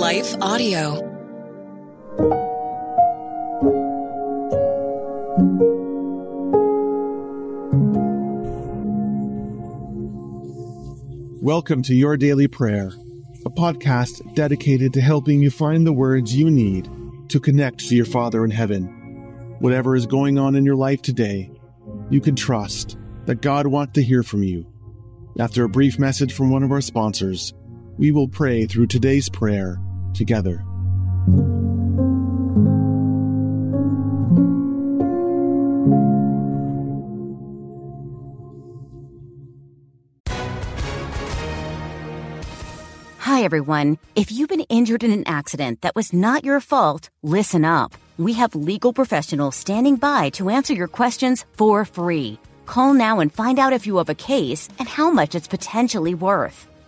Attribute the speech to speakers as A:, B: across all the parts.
A: Life Audio.
B: Welcome to Your Daily Prayer, a podcast dedicated to helping you find the words you need to connect to your Father in heaven. Whatever is going on in your life today, you can trust that God wants to hear from you. After a brief message from one of our sponsors, we will pray through today's prayer together.
C: Hi, everyone. If you've been injured in an accident that was not your fault, listen up. We have legal professionals standing by to answer your questions for free. Call now and find out if you have a case and how much it's potentially worth.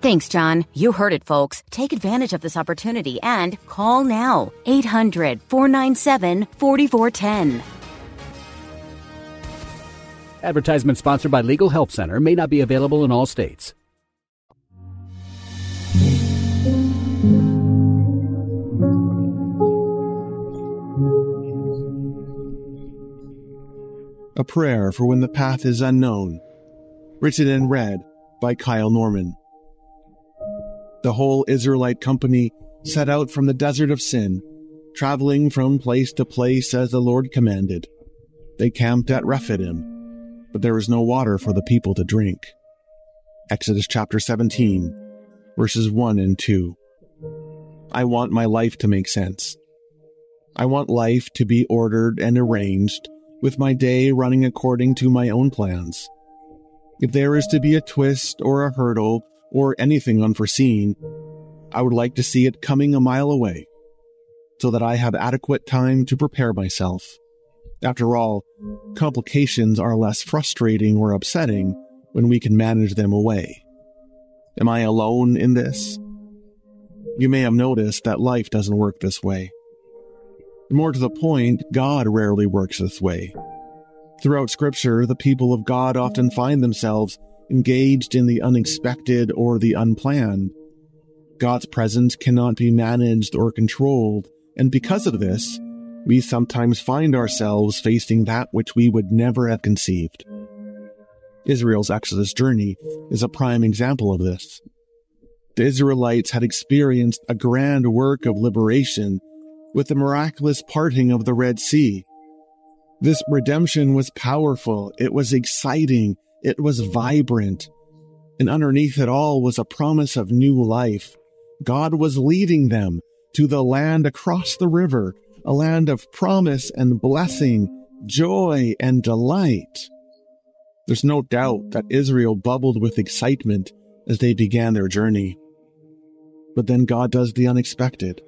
C: Thanks, John. You heard it, folks. Take advantage of this opportunity and call now. 800 497 4410.
D: Advertisement sponsored by Legal Help Center may not be available in all states.
B: A prayer for when the path is unknown. Written and read by Kyle Norman. The whole Israelite company set out from the desert of Sin, traveling from place to place as the Lord commanded. They camped at Rephidim, but there was no water for the people to drink. Exodus chapter 17, verses 1 and 2. I want my life to make sense. I want life to be ordered and arranged with my day running according to my own plans. If there is to be a twist or a hurdle or anything unforeseen, I would like to see it coming a mile away so that I have adequate time to prepare myself. After all, complications are less frustrating or upsetting when we can manage them away. Am I alone in this? You may have noticed that life doesn't work this way. More to the point, God rarely works this way. Throughout Scripture, the people of God often find themselves engaged in the unexpected or the unplanned. God's presence cannot be managed or controlled, and because of this, we sometimes find ourselves facing that which we would never have conceived. Israel's Exodus journey is a prime example of this. The Israelites had experienced a grand work of liberation with the miraculous parting of the Red Sea. This redemption was powerful, it was exciting, it was vibrant, and underneath it all was a promise of new life. God was leading them to the land across the river, a land of promise and blessing, joy and delight. There's no doubt that Israel bubbled with excitement as they began their journey. But then God does the unexpected.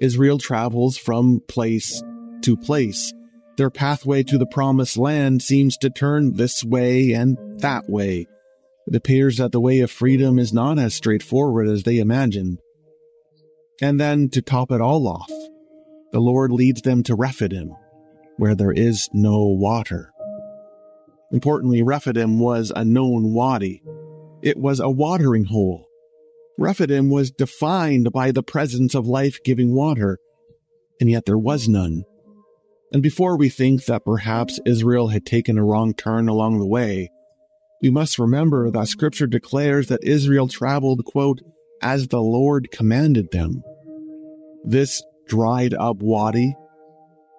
B: Israel travels from place to place. Their pathway to the promised land seems to turn this way and that way. It appears that the way of freedom is not as straightforward as they imagined. And then, to top it all off, the Lord leads them to Rephidim, where there is no water. Importantly, Rephidim was a known wadi. It was a watering hole Rephidim was defined by the presence of life giving water, and yet there was none. And before we think that perhaps Israel had taken a wrong turn along the way, we must remember that scripture declares that Israel traveled, quote, as the Lord commanded them. This dried up wadi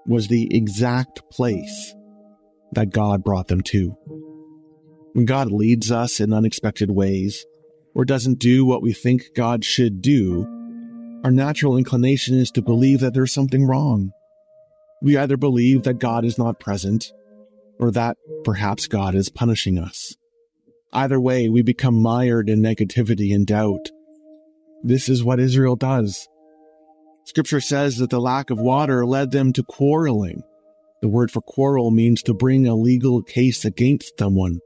B: was the exact place that God brought them to. When God leads us in unexpected ways, or doesn't do what we think God should do, our natural inclination is to believe that there's something wrong. We either believe that God is not present, or that perhaps God is punishing us. Either way, we become mired in negativity and doubt. This is what Israel does. Scripture says that the lack of water led them to quarreling. The word for quarrel means to bring a legal case against someone.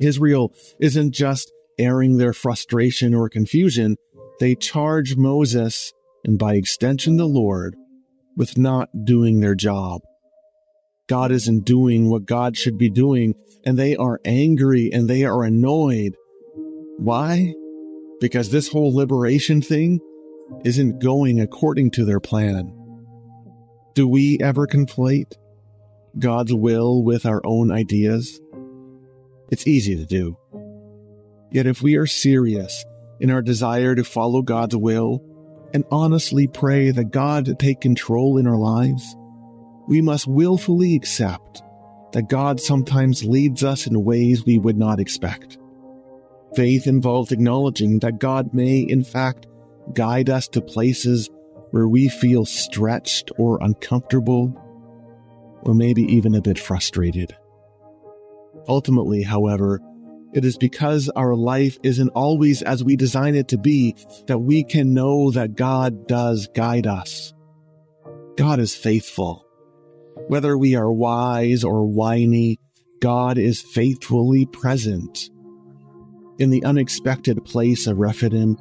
B: Israel isn't just airing their frustration or confusion, they charge Moses, and by extension the Lord, with not doing their job. God isn't doing what God should be doing, and they are angry and they are annoyed. Why? Because this whole liberation thing isn't going according to their plan. Do we ever conflate God's will with our own ideas? It's easy to do. Yet if we are serious in our desire to follow God's will and honestly pray that God take control in our lives, we must willfully accept that God sometimes leads us in ways we would not expect. Faith involves acknowledging that God may, in fact, guide us to places where we feel stretched or uncomfortable, or maybe even a bit frustrated. Ultimately, however, it is because our life isn't always as we design it to be that we can know that God does guide us. God is faithful. Whether we are wise or whiny, God is faithfully present. In the unexpected place of Rephidim,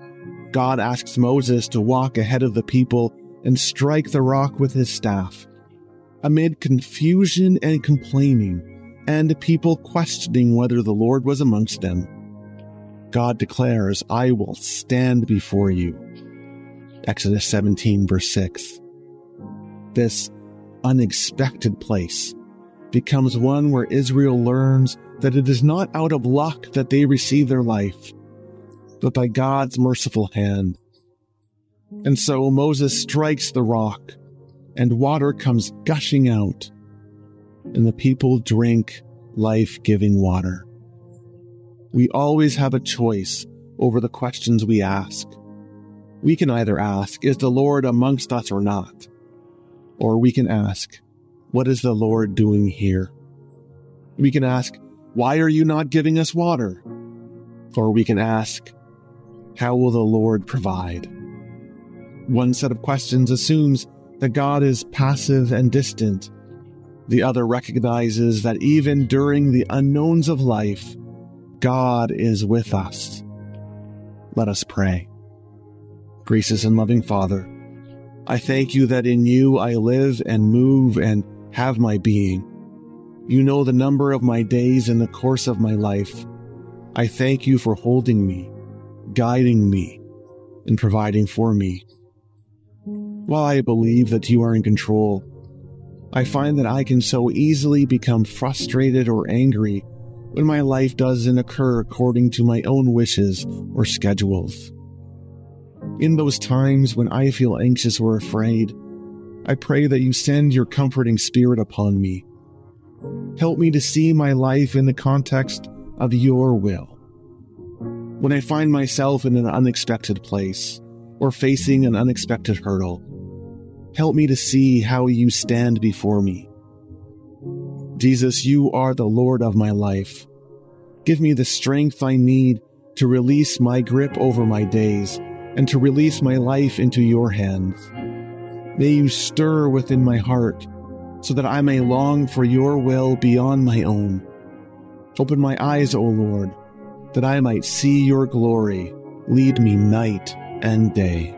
B: God asks Moses to walk ahead of the people and strike the rock with his staff. Amid confusion and complaining, and people questioning whether the Lord was amongst them, God declares, I will stand before you. Exodus 17, verse 6. This unexpected place becomes one where Israel learns that it is not out of luck that they receive their life, but by God's merciful hand. And so Moses strikes the rock, and water comes gushing out, and the people drink life giving water. We always have a choice over the questions we ask. We can either ask, Is the Lord amongst us or not? Or we can ask, What is the Lord doing here? We can ask, Why are you not giving us water? Or we can ask, how will the Lord provide? One set of questions assumes that God is passive and distant. The other recognizes that even during the unknowns of life, God is with us. Let us pray. Gracious and loving Father, I thank you that in you I live and move and have my being. You know the number of my days in the course of my life. I thank you for holding me guiding me and providing for me. While I believe that you are in control, I find that I can so easily become frustrated or angry when my life doesn't occur according to my own wishes or schedules. In those times when I feel anxious or afraid, I pray that you send your comforting spirit upon me. Help me to see my life in the context of your will when I find myself in an unexpected place or facing an unexpected hurdle, help me to see how you stand before me. Jesus, you are the Lord of my life. Give me the strength I need to release my grip over my days and to release my life into your hands. May you stir within my heart so that I may long for your will beyond my own. Open my eyes, O Lord, that I might see your glory. Lead me night and day.